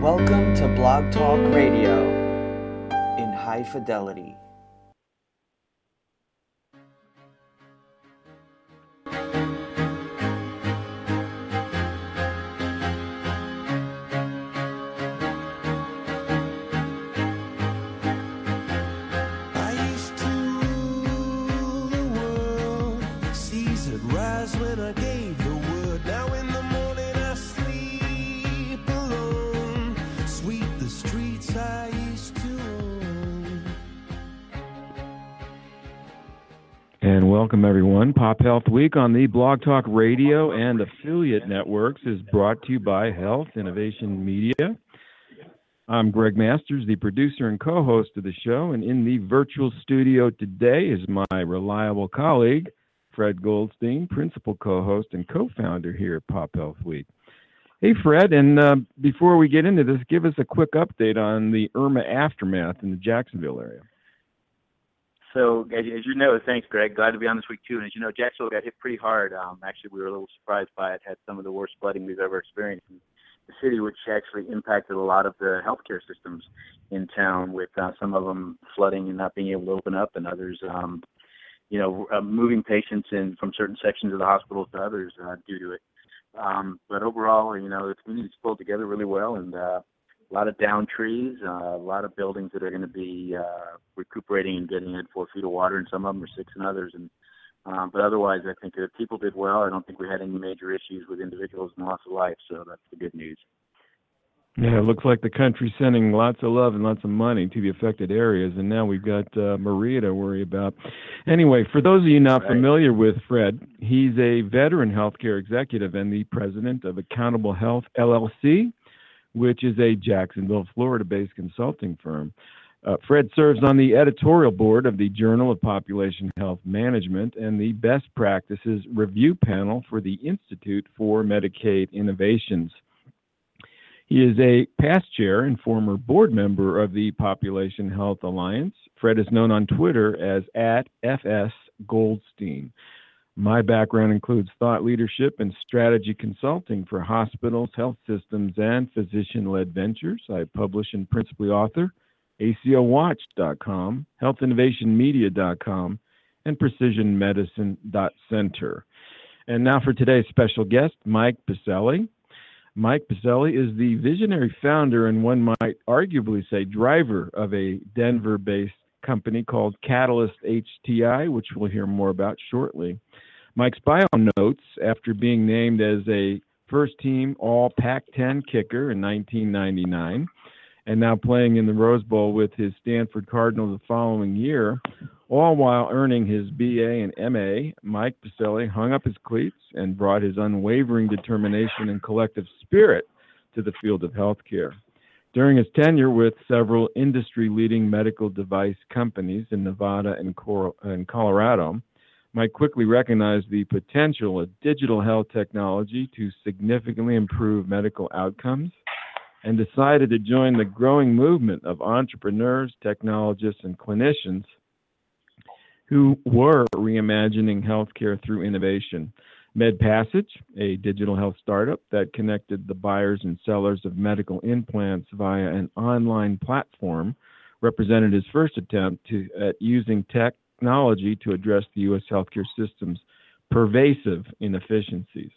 Welcome to Blog Talk Radio in high fidelity. When I gave welcome everyone. Pop Health Week on the Blog Talk Radio and affiliate networks is brought to you by Health Innovation Media. I'm Greg Masters, the producer and co-host of the show, and in the virtual studio today is my reliable colleague, Fred Goldstein, principal co-host and co-founder here at Pop Health Week. Hey, Fred, and uh, before we get into this, give us a quick update on the Irma aftermath in the Jacksonville area. So, as, as you know, thanks, Greg. Glad to be on this week too. And as you know, Jacksonville got hit pretty hard. Um, actually, we were a little surprised by it. Had some of the worst flooding we've ever experienced in the city, which actually impacted a lot of the healthcare systems in town. With uh, some of them flooding and not being able to open up, and others, um, you know, uh, moving patients in from certain sections of the hospital to others uh, due to it. Um, but overall, you know, the community's pulled together really well, and uh, a lot of down trees, uh, a lot of buildings that are going to be uh, recuperating and getting in four feet of water, and some of them are six and others. And um, but otherwise, I think that people did well. I don't think we had any major issues with individuals and loss of life, so that's the good news. Yeah, it looks like the country's sending lots of love and lots of money to the affected areas, and now we've got uh, Maria to worry about. Anyway, for those of you not Right. familiar with Fred, he's a veteran healthcare executive and the president of Accountable Health LLC, which is a Jacksonville, Florida-based consulting firm. Uh, Fred serves on the editorial board of the Journal of Population Health Management and the Best Practices Review Panel for the Institute for Medicaid Innovations. He is a past chair and former board member of the Population Health Alliance. Fred is known on Twitter as at FS Goldstein. My background includes thought leadership and strategy consulting for hospitals, health systems, and physician led ventures. I publish and principally author ACOWatch.com, healthinnovationmedia.com, and precisionmedicine.center. And now for today's special guest, Mike Biselli. Mike Biselli is the visionary founder and one might arguably say driver of a Denver based company called Catalyst HTI, which we'll hear more about shortly. Mike's bio notes after being named as a first team All Pac 10 kicker in 1999 and now playing in the Rose Bowl with his Stanford Cardinal the following year, all while earning his BA and MA, Mike Biselli hung up his cleats and brought his unwavering determination and collective spirit to the field of healthcare. During his tenure with several industry leading medical device companies in Nevada and Colorado, Mike quickly recognized the potential of digital health technology to significantly improve medical outcomes and decided to join the growing movement of entrepreneurs, technologists, and clinicians who were reimagining healthcare through innovation. MedPassage, a digital health startup that connected the buyers and sellers of medical implants via an online platform, represented his first attempt to, at using technology to address the U.S. healthcare system's pervasive inefficiencies.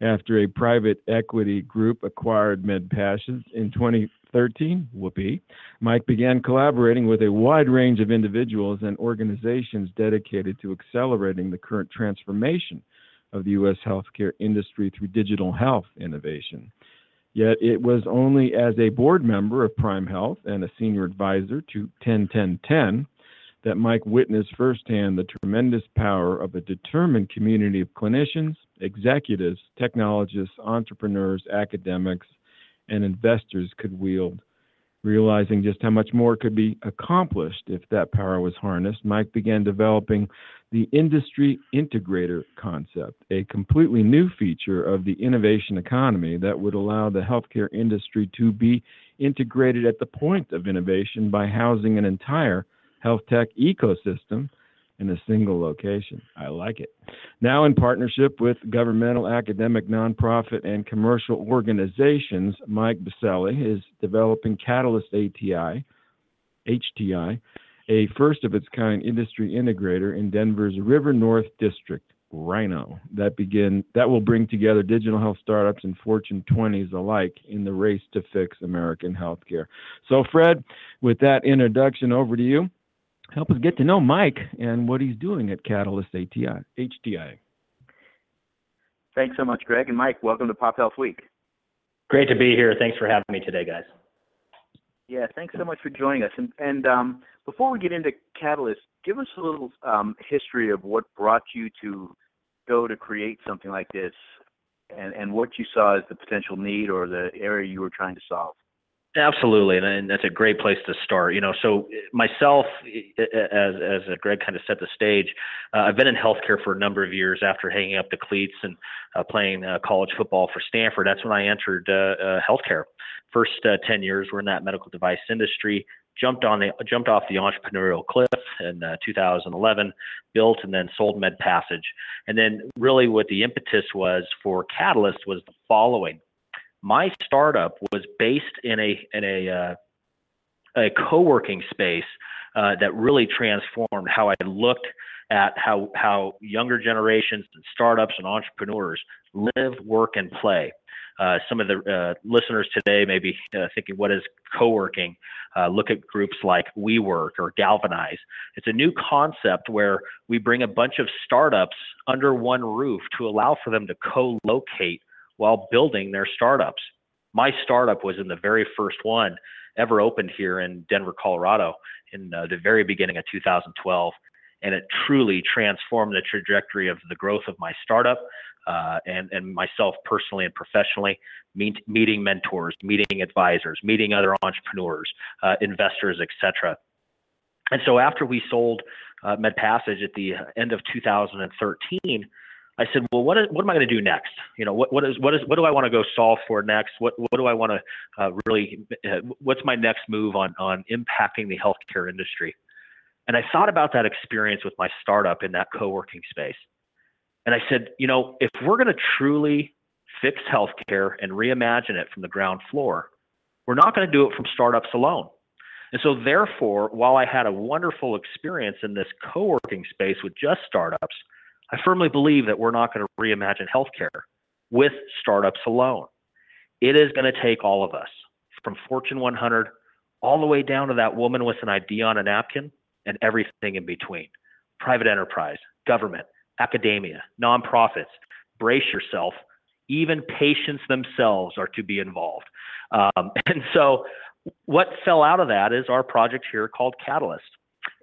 After a private equity group acquired MedPassage in 2013, whoopee, Mike began collaborating with a wide range of individuals and organizations dedicated to accelerating the current transformation of the U.S. healthcare industry through digital health innovation. Yet it was only as a board member of Prime Health and a senior advisor to 101010 that Mike witnessed firsthand the tremendous power of a determined community of clinicians, executives, technologists, entrepreneurs, academics, and investors could wield. Realizing just how much more could be accomplished if that power was harnessed, Mike began developing the industry integrator concept, a completely new feature of the innovation economy that would allow the healthcare industry to be integrated at the point of innovation by housing an entire health tech ecosystem in a single location. I like it. Now, in partnership with governmental, academic, nonprofit, and commercial organizations, Mike Biselli is developing Catalyst ATI, HTI, a first of its kind industry integrator in Denver's River North District. Rhino that begin that will bring together digital health startups and Fortune 20s alike in the race to fix American healthcare. So, Fred, with that introduction, over to you. Help us get to know Mike and what he's doing at Catalyst ATI, HTI. Thanks so much, Greg. And Mike, welcome to Pop Health Week. Great to be here. Thanks for having me today, guys. Yeah, thanks so much for joining us. And, and um, before we get into Catalyst, give us a little um, history of what brought you to go to create something like this and, and what you saw as the potential need or the area you were trying to solve. Absolutely, and, that's a great place to start. You know, so myself, as as Greg kind of set the stage, uh, I've been in healthcare for a number of years. After hanging up the cleats and uh, playing uh, college football for Stanford, that's when I entered uh, uh, healthcare. First uh, ten years were in that medical device industry. Jumped on the jumped off the entrepreneurial cliff in 2011, built and then sold MedPassage, and then really what the impetus was for Catalyst was the following my startup was based in a in a uh, a co-working space uh, that really transformed how I looked at how how younger generations and startups and entrepreneurs live, work, and play. Uh, some of the uh, listeners today may be uh, thinking, what is co-working? Uh, look at groups like WeWork or Galvanize. It's a new concept where we bring a bunch of startups under one roof to allow for them to co-locate while building their startups. My startup was in the very first one ever opened here in Denver, Colorado, in uh, the very beginning of 2012. And it truly transformed the trajectory of the growth of my startup uh, and, and myself personally and professionally, meet, meeting mentors, meeting advisors, meeting other entrepreneurs, uh, investors, etc. And so after we sold uh, MedPassage at the end of 2013, I said, well, what, is, what am I going to do next? You know, what, what is, what is, what do I want to go solve for next? What, what do I want to uh, really, uh, what's my next move on, on impacting the healthcare industry? And I thought about that experience with my startup in that co-working space. And I said, you know, if we're going to truly fix healthcare and reimagine it from the ground floor, we're not going to do it from startups alone. And so, therefore, while I had a wonderful experience in this co working space with just startups, I firmly believe that we're not going to reimagine healthcare with startups alone. It is going to take all of us from Fortune 100 all the way down to that woman with an ID on a napkin and everything in between private enterprise, government, academia, nonprofits. Brace yourself. Even patients themselves are to be involved. Um, and so, what fell out of that is our project here called Catalyst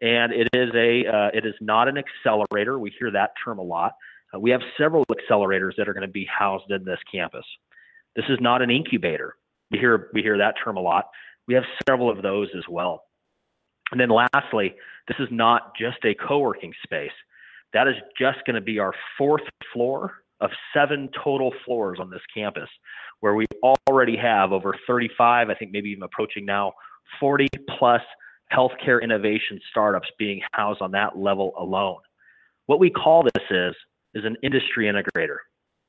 and it is a uh, it is not an accelerator. We hear that term a lot. Uh, we have several accelerators that are going to be housed in this campus. This is not an incubator. We hear we hear that term a lot. We have several of those as well. And then lastly, this is not just a co-working space. That is just going to be our fourth floor of seven total floors on this campus, where we already have over 35, I think maybe even approaching now 40 plus healthcare innovation startups being housed on that level alone. What we call this is, is an industry integrator,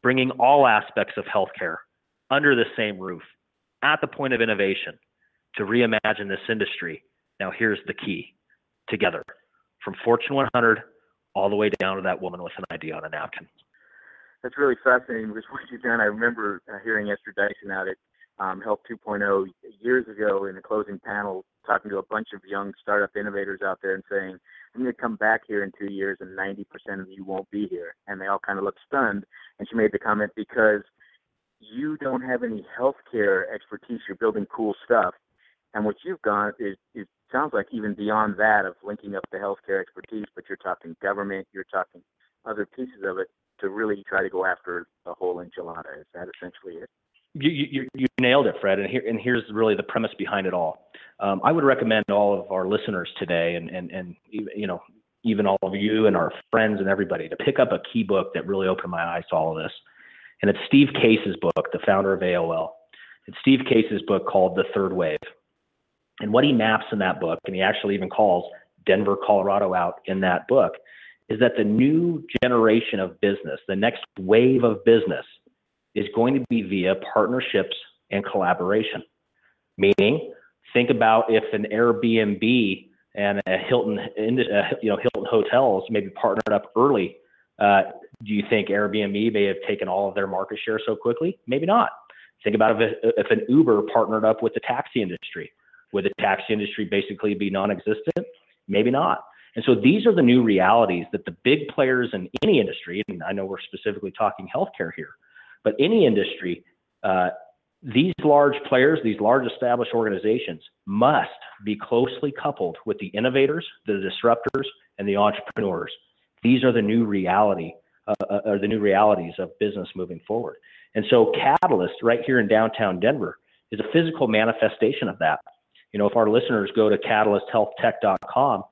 bringing all aspects of healthcare under the same roof at the point of innovation to reimagine this industry. Now, here's the key together from Fortune 100 all the way down to that woman with an idea on a napkin. That's really fascinating because what you've done, I remember uh, hearing Esther Dyson out at um, Health 2.0 years ago in a closing panel, talking to a bunch of young startup innovators out there and saying, I'm going to come back here in two years and 90% of you won't be here. And they all kind of looked stunned. And she made the comment because you don't have any healthcare expertise. You're building cool stuff. And what you've gone is, is sounds like even beyond that of linking up the healthcare expertise, but you're talking government, you're talking other pieces of it to really try to go after the whole enchilada. Is that essentially it? You, you, you nailed it, Fred. And here and here's really the premise behind it all. Um, I would recommend all of our listeners today, and and and you know even all of you and our friends and everybody to pick up a key book that really opened my eyes to all of this. And it's Steve Case's book, the founder of AOL. It's Steve Case's book called The Third Wave. And what he maps in that book, and he actually even calls Denver, Colorado out in that book, is that the new generation of business, the next wave of business, is going to be via partnerships and collaboration. Meaning, think about if an Airbnb and a Hilton, uh, you know, Hilton hotels maybe partnered up early. Uh, do you think Airbnb may have taken all of their market share so quickly? Maybe not. Think about if, if an Uber partnered up with the taxi industry. Would the taxi industry basically be non-existent? Maybe not. And so these are the new realities that the big players in any industry, and I know we're specifically talking healthcare here, but any industry, uh, these large players, these large established organizations must be closely coupled with the innovators, the disruptors, and the entrepreneurs. These are the new reality, uh, uh, are the new realities of business moving forward. And so Catalyst right here in downtown Denver is a physical manifestation of that. You know, if our listeners go to catalysthealthtech.com,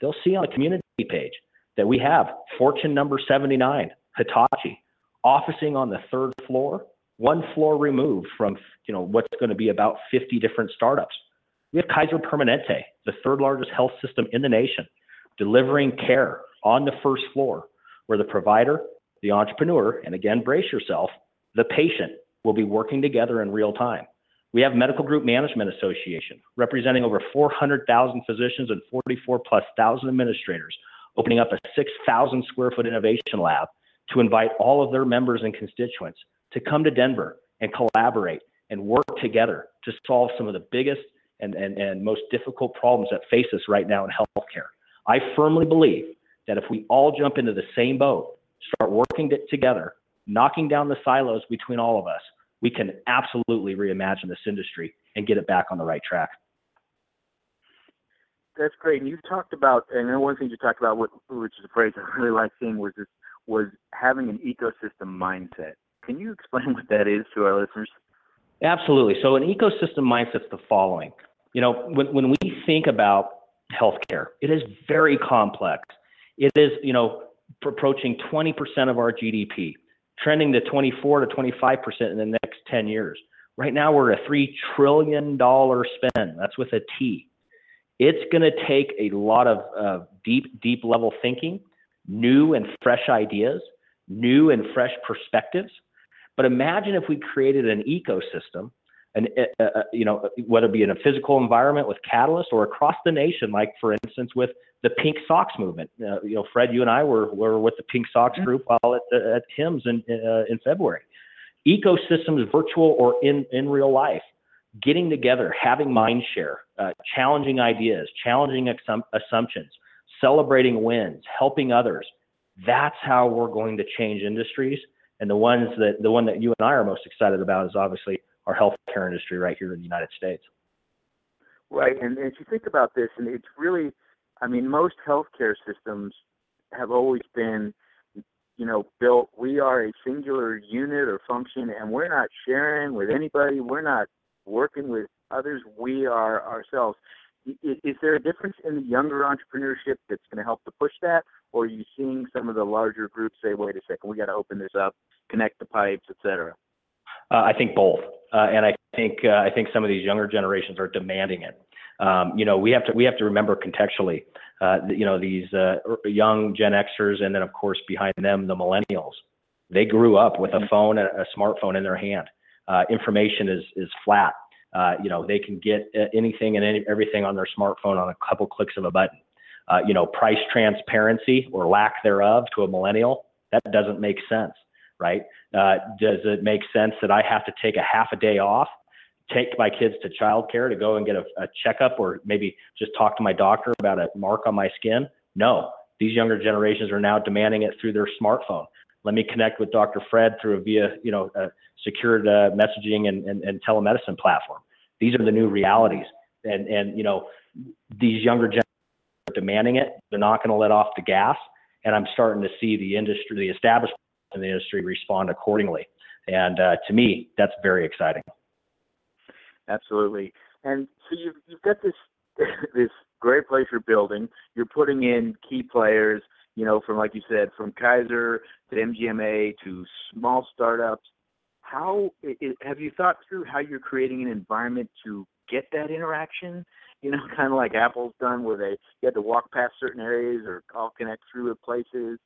they'll see on the community page that we have Fortune number 79, Hitachi, officing on the third floor one floor removed from you know what's going to be about 50 different startups. We have Kaiser Permanente, the third largest health system in the nation, delivering care on the first floor, where the provider, the entrepreneur, and again, brace yourself, the patient will be working together in real time. We have Medical Group Management Association, representing over 400,000 physicians and 44 plus thousand administrators, opening up a 6,000 square foot innovation lab to invite all of their members and constituents to come to Denver and collaborate and work together to solve some of the biggest and, and, and most difficult problems that face us right now in healthcare. I firmly believe that if we all jump into the same boat, start working together, knocking down the silos between all of us, we can absolutely reimagine this industry and get it back on the right track. That's great. And you talked about, and one thing you talked about, which is a phrase I really like seeing, was this, was having an ecosystem mindset. Can you explain what that is to our listeners? Absolutely. So an ecosystem mindset is the following. You know, when, when we think about healthcare, it is very complex. It is, you know, approaching 20% of our GDP, trending to 24 to 25% in the next 10 years. Right now, we're at a $3 trillion spend. That's with a T. It's going to take a lot of uh, deep, deep level thinking, new and fresh ideas, new and fresh perspectives but imagine if we created an ecosystem, and uh, uh, you know, whether it be in a physical environment with Catalyst or across the nation, like for instance with the Pink Socks movement. Uh, you know, Fred, you and I were were with the Pink Socks mm-hmm. group while at, at HIMSS in uh, in February. Ecosystems, virtual or in in real life, getting together, having mind share, uh, challenging ideas, challenging assumptions, celebrating wins, helping others. That's how we're going to change industries and the ones that the one that you and I are most excited about is obviously our healthcare industry right here in the United States. Right, and, and if you think about this, and it's really, I mean, most healthcare systems have always been, you know, built. We are a singular unit or function, and we're not sharing with anybody. We're not working with others. We are ourselves. Is, is there a difference in the younger entrepreneurship that's going to help to push that, or are you seeing some of the larger groups say, "Wait a second, we got to open this up, connect the pipes, etc." Uh, I think both, uh, and I think uh, I think some of these younger generations are demanding it. Um, you know, we have to we have to remember contextually. Uh, you know, these uh, young Gen Xers, and then of course behind them the millennials. They grew up with a phone, a, a smartphone in their hand. Uh, information is is flat. You know, they can get anything and any, everything on their smartphone on a couple clicks of a button uh, you know, price transparency or lack thereof to a millennial, that doesn't make sense, right? Uh, does it make sense that I have to take a half a day off, take my kids to childcare to go and get a, a checkup or maybe just talk to my doctor about a mark on my skin? No, these younger generations are now demanding it through their smartphone. Let me connect with Dr. Fred through a via, you know, secured uh, messaging and, and, and telemedicine platform. These are the new realities. And, and, you know, these younger generations are demanding it. They're not going to let off the gas. And I'm starting to see the industry, the establishment in the industry respond accordingly. And uh, to me, that's very exciting. Absolutely. And so you've, you've got this this great place you're building. You're putting in key players, you know, from like you said, from Kaiser to MGMA to small startups. How have you thought through how you're creating an environment to get that interaction? You know, kind of like Apple's done, where they you had to walk past certain areas or all connect through with places.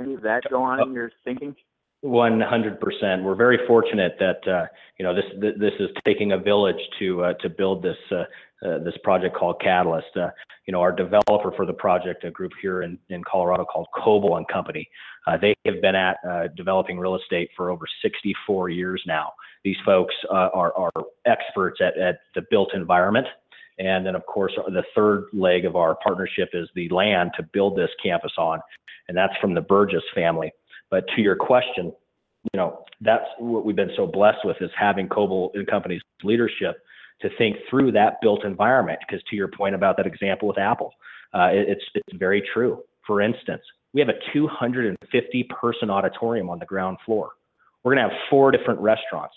Any of that go on in uh, your thinking? One hundred percent. We're very fortunate that uh, you know this this is taking a village to uh, to build this uh, uh, this project called Catalyst. Uh, you know, our developer for the project, a group here in, in Colorado called Koelbel and Company, uh, they have been at developing real estate for over 64 years now. These folks are, are experts at, at the built environment. And then, of course, the third leg of our partnership is the land to build this campus on, and that's from the Burgess family. But to your question, you know, that's what we've been so blessed with is having Koelbel and Company's leadership to think through that built environment. Because to your point about that example with Apple, uh, it, it's it's very true. For instance, we have a 250 person auditorium on the ground floor. We're going to have four different restaurants,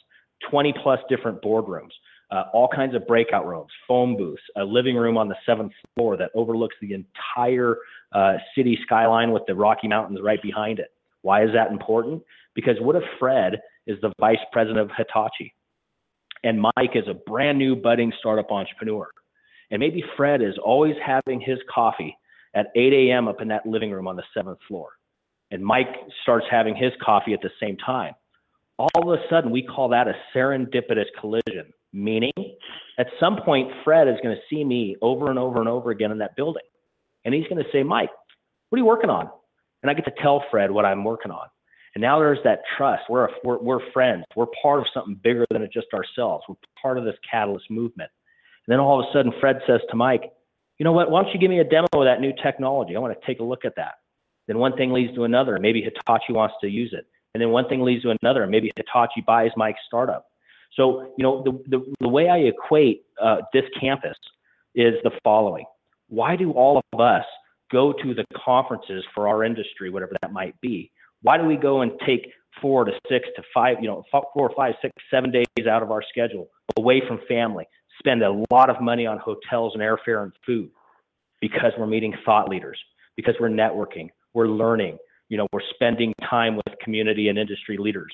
20 plus different boardrooms, uh, all kinds of breakout rooms, phone booths, a living room on the seventh floor that overlooks the entire uh, city skyline with the Rocky Mountains right behind it. Why is that important? Because what if Fred is the vice president of Hitachi and Mike is a brand new budding startup entrepreneur? And maybe Fred is always having his coffee at 8 a.m. up in that living room on the seventh floor. And Mike starts having his coffee at the same time. All of a sudden, we call that a serendipitous collision, meaning at some point, Fred is going to see me over and over and over again in that building. And he's going to say, Mike, what are you working on? And I get to tell Fred what I'm working on. And now there's that trust. We're, a, we're, we're friends. We're part of something bigger than just ourselves. We're part of this catalyst movement. And then all of a sudden, Fred says to Mike, you know what? Why don't you give me a demo of that new technology? I want to take a look at that. Then one thing leads to another. Maybe Hitachi wants to use it. And then one thing leads to another. Maybe Hitachi buys Mike's startup. So, you know, the, the, the way I equate uh, this campus is the following. Why do all of us go to the conferences for our industry, whatever that might be? Why do we go and take four to six to five, you know, four, five, six, seven days out of our schedule away from family, spend a lot of money on hotels and airfare and food because we're meeting thought leaders, because we're networking, we're learning, you know, we're spending time with community and industry leaders.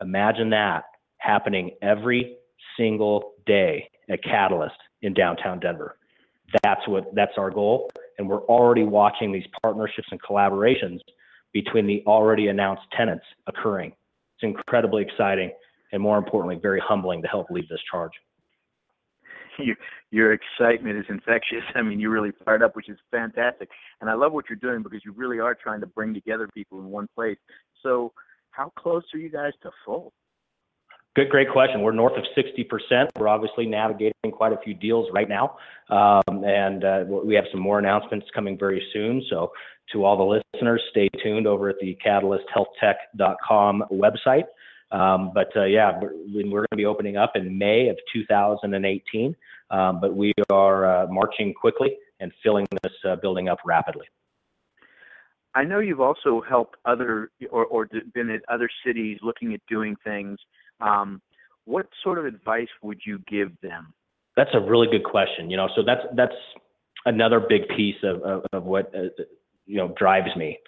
Imagine that happening every single day at Catalyst in downtown Denver. That's what that's our goal. And we're already watching these partnerships and collaborations between the already announced tenants occurring. It's incredibly exciting and more importantly, very humbling to help lead this charge. your your excitement is infectious. I mean, you really fired up, which is fantastic. And I love what you're doing because you really are trying to bring together people in one place. So, how close are you guys to full? Good, great question. We're north of 60%. We're obviously navigating quite a few deals right now. Um, and uh, we have some more announcements coming very soon. So, to all the listeners, stay tuned over at the catalysthealthtech.com website. Um, but uh, yeah, we're, going to be opening up in May of 2018. Um, but we are uh, marching quickly and filling this building up rapidly. I know you've also helped other or, or been at other cities looking at doing things. Um, what sort of advice would you give them? That's a really good question. You know, so that's that's another big piece of of, of what uh, you know drives me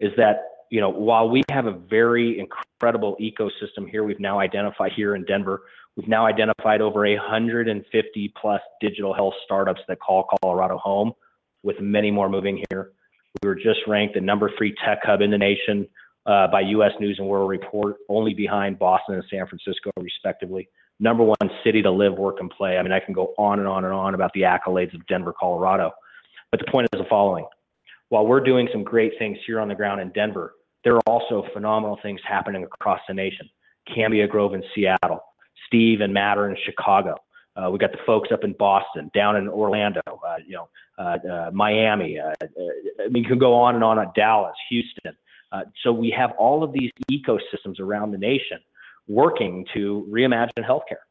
is that you know, while we have a very incredible ecosystem here, we've now identified here in Denver, we've now identified over 150 plus digital health startups that call Colorado home, with many more moving here. We were just ranked the number three tech hub in the nation uh, by U.S. News and World Report, only behind Boston and San Francisco, respectively. Number one city to live, work, and play. I mean, I can go on and on and on about the accolades of Denver, Colorado. But the point is the following while we're doing some great things here on the ground in Denver, there are also phenomenal things happening across the nation. Cambia Grove in Seattle, Steve and Matter in Chicago. Uh, we got the folks up in Boston, down in Orlando, uh, you know, uh, uh Miami. Uh, uh, I mean, you can go on and on at Dallas, Houston. Uh, so we have all of these ecosystems around the nation working to reimagine healthcare.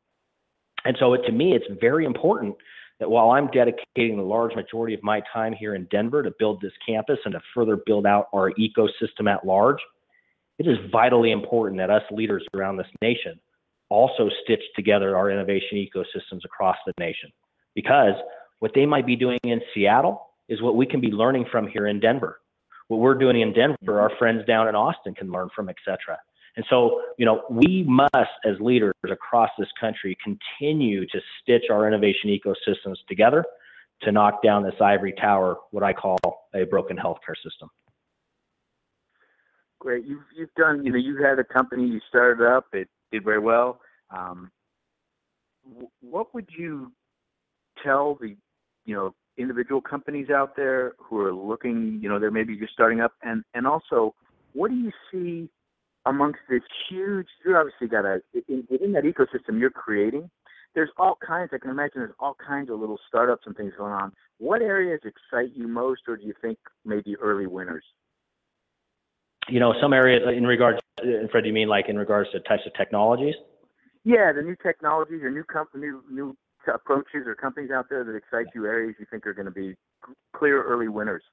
And so, it, to me, it's very important that while I'm dedicating the large majority of my time here in Denver to build this campus and to further build out our ecosystem at large, it is vitally important that us leaders around this nation also stitch together our innovation ecosystems across the nation. Because what they might be doing in Seattle is what we can be learning from here in Denver. What we're doing in Denver, our friends down in Austin can learn from, et cetera. And so, you know, we must, as leaders across this country, continue to stitch our innovation ecosystems together to knock down this ivory tower, what I call a broken healthcare system. Great. You've you've done. You know, you had a company. You started up. It did very well. Um, what would you tell the, you know, individual companies out there who are looking? You know, they're maybe just starting up, and and also, what do you see amongst this huge? You obviously got a in, within that ecosystem you're creating. There's all kinds. I can imagine there's all kinds of little startups and things going on. What areas excite you most, or do you think maybe early winners? You know, some areas in regards, uh, Fred, you mean like in regards to types of technologies? Yeah, the new technologies or new comp- new approaches or companies out there that excite you, areas you think are going to be clear early winners.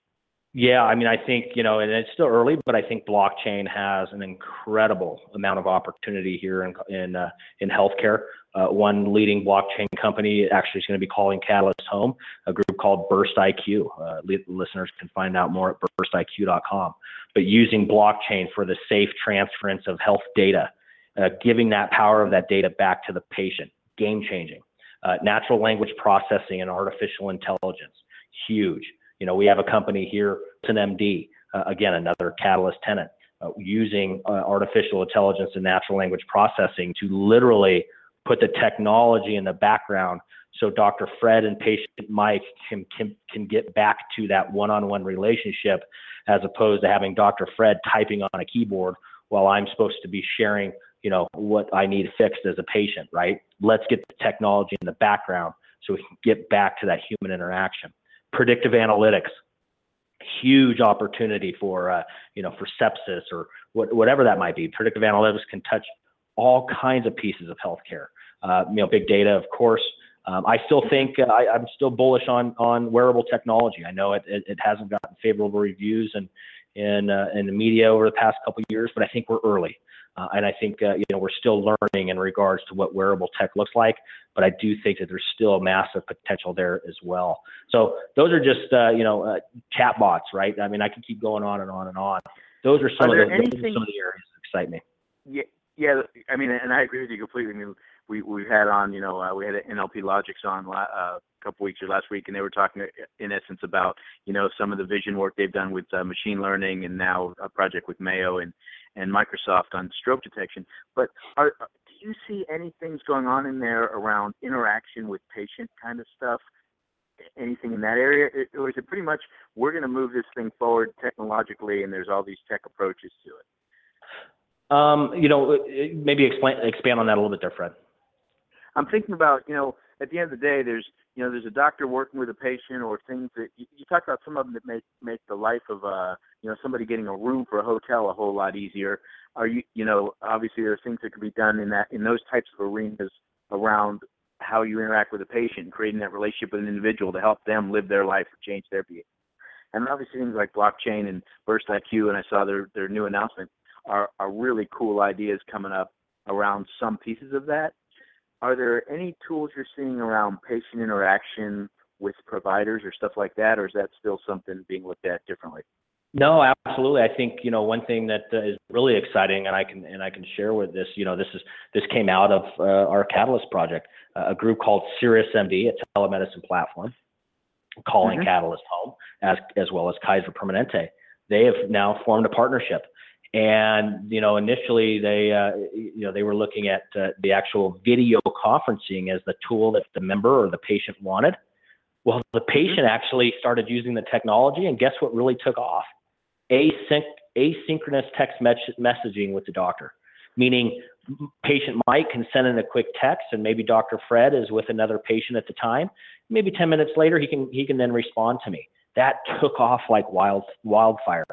Yeah, I mean, I think, you know, and it's still early, but I think blockchain has an incredible amount of opportunity here in in uh, in healthcare. Uh, one leading blockchain company actually is going to be calling Catalyst home, a group called Burst IQ. Uh, li- listeners can find out more at burstiq.com. But using blockchain for the safe transference of health data, uh, giving that power of that data back to the patient, game changing. Uh, natural language processing and artificial intelligence, huge. You know, we have a company here, it's an MD, uh, again, another Catalyst tenant, uh, using uh, artificial intelligence and natural language processing to literally put the technology in the background so Dr. Fred and patient Mike can, can, can get back to that one-on-one relationship as opposed to having Dr. Fred typing on a keyboard while I'm supposed to be sharing, you know, what I need fixed as a patient, right? Let's get the technology in the background so we can get back to that human interaction. Predictive analytics, huge opportunity for, uh, you know, for sepsis or what, whatever that might be. Predictive analytics can touch all kinds of pieces of healthcare. Uh, you know, big data, of course. Um, I still think uh, I, I'm still bullish on on wearable technology. I know it, it, it hasn't gotten favorable reviews and in uh, in the media over the past couple years, but I think we're early, uh, and I think uh, you know we're still learning in regards to what wearable tech looks like. But I do think that there's still massive potential there as well. So those are just uh, you know uh, chatbots, right? I mean, I can keep going on and on and on. Those are some Are of the anything- some of the areas that excite me. Yeah, yeah. I mean, and I agree with you completely. I mean, we we had on, you know, uh, we had NLP Logix on uh, a couple weeks or last week, and they were talking in essence about, you know, some of the vision work they've done with uh, machine learning, and now a project with Mayo and and Microsoft on stroke detection. But are, are- do you see any things going on in there around interaction with patient kind of stuff? Anything in that area, or is it pretty much we're going to move this thing forward technologically, and there's all these tech approaches to it? Um, you know, uh, maybe explain expand on that a little bit there, Fred. I'm thinking about, you know, at the end of the day, there's, you know, there's a doctor working with a patient or things that you, you talk about some of them that make make the life of, uh, you know, somebody getting a room for a hotel a whole lot easier. Are you, you know, obviously there are things that could be done in that in those types of arenas around how you interact with a patient, creating that relationship with an individual to help them live their life or change their behavior. And obviously things like blockchain and Burst IQ, and I saw their their new announcement are are really cool ideas coming up around some pieces of that. Are there any tools you're seeing around patient interaction with providers or stuff like that, or is that still something being looked at differently? No, absolutely. I think you know one thing that uh, is really exciting, and I can and I can share with this. You know, this is this came out of uh, our Catalyst project, uh, a group called SiriusMD, a telemedicine platform, calling Mhm. Catalyst home, as as well as Kaiser Permanente. They have now formed a partnership, and you know initially they uh, you know they were looking at uh, the actual video conferencing as the tool that the member or the patient wanted. Well, the patient actually started using the technology, and guess what really took off? Async, asynchronous text mes- messaging with the doctor, meaning patient Mike can send in a quick text, and maybe Dr. Fred is with another patient at the time. Maybe 10 minutes later, he can he can then respond to me. That took off like wild wildfire.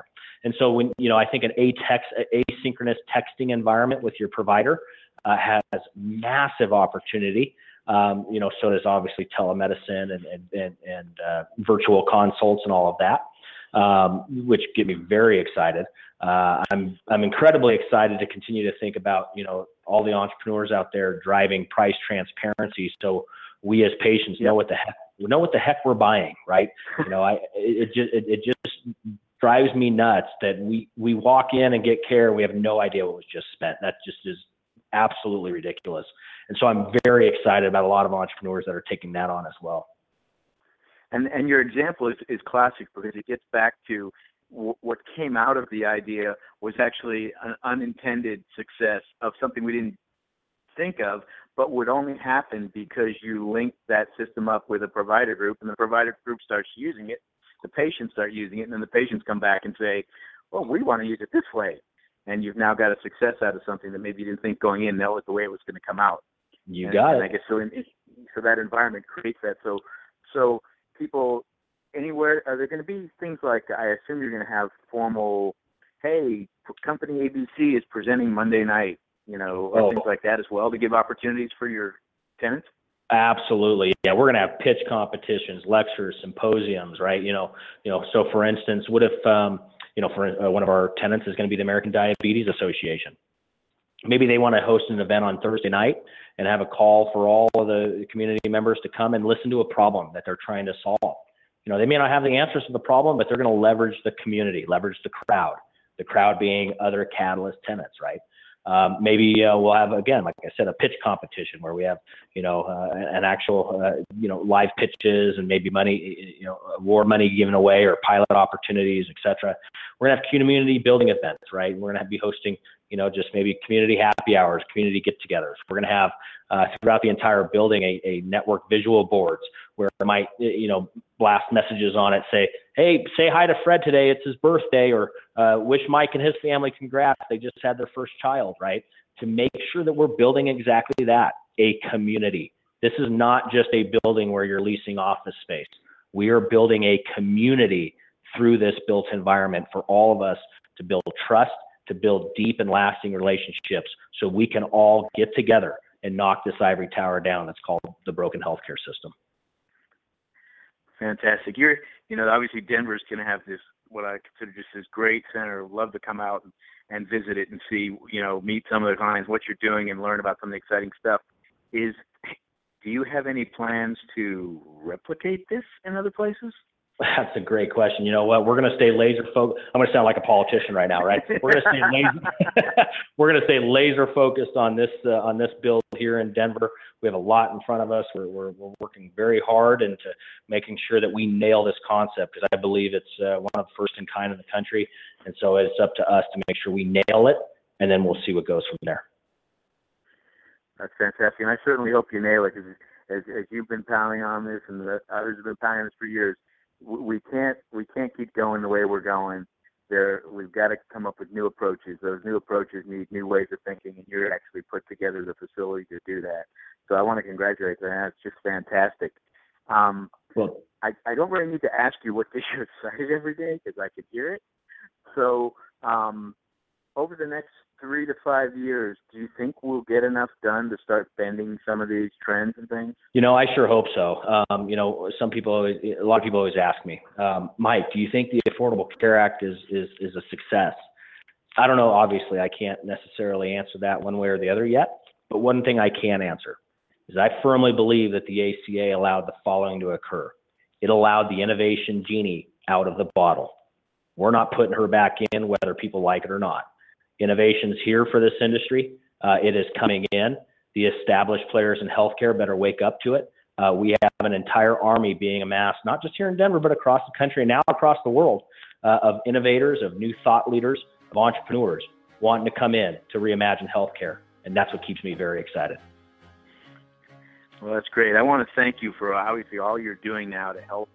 And so when you know, I think an text asynchronous texting environment with your provider uh, has massive opportunity. Um, you know, so does obviously telemedicine and and and, and uh, virtual consults and all of that, um, which get me very excited. Uh, I'm I'm incredibly excited to continue to think about you know all the entrepreneurs out there driving price transparency, so we as patients know what the heck we know what the heck we're buying, right? You know, I it, it just it, it just drives me nuts that we we walk in and get care, we have no idea what was just spent. That just is absolutely ridiculous. And so I'm very excited about a lot of entrepreneurs that are taking that on as well. And and your example is is classic because it gets back to what came out of the idea was actually an unintended success of something we didn't think of, but would only happen because you link that system up with a provider group, and the provider group starts using it. The patients start using it, and then the patients come back and say, "Well, we want to use it this way," and you've now got a success out of something that maybe you didn't think going in that was the way it was going to come out. You and, got and it. I guess so. In, so that environment creates that. So so people anywhere are there going to be things like I assume you're going to have formal, hey, company ABC is presenting Monday night, you know, or Oh. things like that as well to give opportunities for your tenants. Absolutely. Yeah, we're going to have pitch competitions, lectures, symposiums, right? You know, you know, so for instance, what if um, you know, for uh, one of our tenants is going to be the American Diabetes Association. Maybe they want to host an event on Thursday night and have a call for all of the community members to come and listen to a problem that they're trying to solve. You know, they may not have the answers to the problem, but they're going to leverage the community, leverage the crowd, the crowd being other Catalyst tenants, right? Um, maybe uh, we'll have, again, like I said, a pitch competition where we have, you know, uh, an actual, uh, you know, live pitches and maybe money, you know, award money given away or pilot opportunities, et cetera. We're to have community building events, right? We're to be hosting, you know, just maybe community happy hours, community get togethers. We're going to have uh, throughout the entire building a, a network visual boards where I might, you know, blast messages on it, say, hey, say hi to Fred today. It's his birthday, or uh, wish Mike and his family congrats. They just had their first child, right? To make sure that we're building exactly that a community. This is not just a building where you're leasing office space. We are building a community through this built environment for all of us to build trust, to build deep and lasting relationships so we can all get together and knock this ivory tower down that's called the broken healthcare system. Fantastic. You're, you know, obviously Denver's going to have this what I consider just this great center. Love to come out and, and visit it and see, you know, meet some of the clients, what you're doing, and learn about some of the exciting stuff. Is do you have any plans to replicate this in other places? That's a great question. You know what? We're going to stay laser focused. I'm going to sound like a politician right now, right? We're going to stay laser. we're going to stay laser focused on this uh, on this build here in Denver. We have a lot in front of us. We're we're, we're working very hard into making sure that we nail this concept because I believe it's uh, one of the first in kind in the country. And so it's up to us to make sure we nail it, and then we'll see what goes from there. That's fantastic, and I certainly hope you nail it because as, as you've been pounding on this, and the others have been pounding on this for years, we can't we can't keep going the way we're going. There, we've got to come up with new approaches. Those new approaches need new ways of thinking, and you're actually put together the facility to do that. So I want to congratulate you. That's just fantastic. Um, Well, I, I don't really need to ask you what gets you excited every day because I could hear it. So, um, over the next three to five years, do you think we'll get enough done to start bending some of these trends and things? You know, I sure hope so. Um, you know, some people, a lot of people always ask me, um, Mike, do you think the Affordable Care Act is is is a success? I don't know. Obviously, I can't necessarily answer that one way or the other yet. But one thing I can answer is I firmly believe that the ACA allowed the following to occur. It allowed the innovation genie out of the bottle. We're not putting her back in, whether people like it or not. Innovation's here for this industry. Uh, it is coming in. The established players in healthcare better wake up to it. Uh, we have an entire army being amassed, not just here in Denver, but across the country and now across the world, uh, of innovators, of new thought leaders, of entrepreneurs wanting to come in to reimagine healthcare. And that's what keeps me very excited. Well, that's great. I want to thank you for obviously all you're doing now to help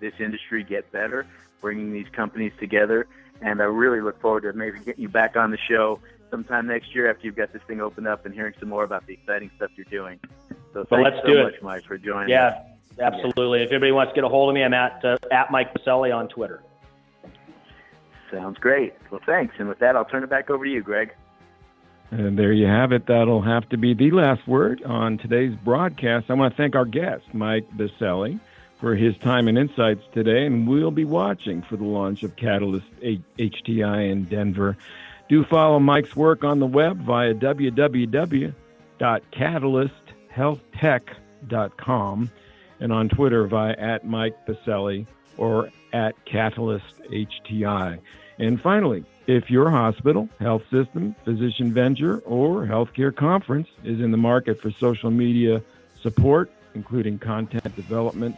this industry get better, bringing these companies together. And I really look forward to maybe getting you back on the show sometime next year after you've got this thing opened up and hearing some more about the exciting stuff you're doing. So Well, thanks let's so do it. much, Mike, for joining us. Yeah, absolutely. If anybody wants to get a hold of me, I'm at uh, at Mike Biselli on Twitter. Sounds great. Well, thanks. And with that, I'll turn it back over to you, Greg. And there you have it. That'll have to be the last word on today's broadcast. I want to thank our guest, Mike Biselli, for his time and insights today. And we'll be watching for the launch of Catalyst HTI in Denver. Do follow Mike's work on the web via www.catalysthealthtech.com. and on Twitter via at Mike Biselli or at Catalyst HTI. And finally, if your hospital, health system, physician venture, or healthcare conference is in the market for social media support, including content development,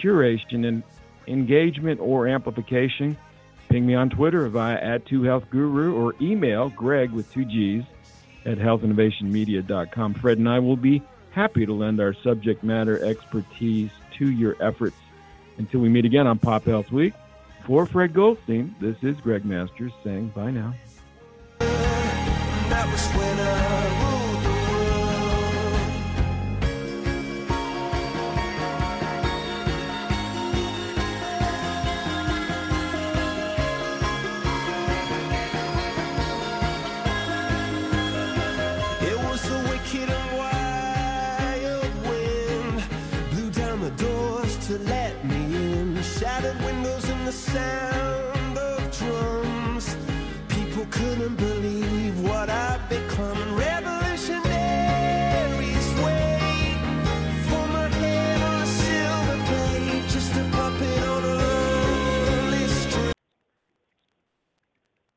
curation, and engagement or amplification, ping me on Twitter via at 2healthguru or email Greg with two G's at healthinnovationmedia.com. Fred and I will be happy to lend our subject matter expertise to your efforts. Until we meet again on Pop Health Week, for Fred Goldstein, this is Greg Masters saying bye now.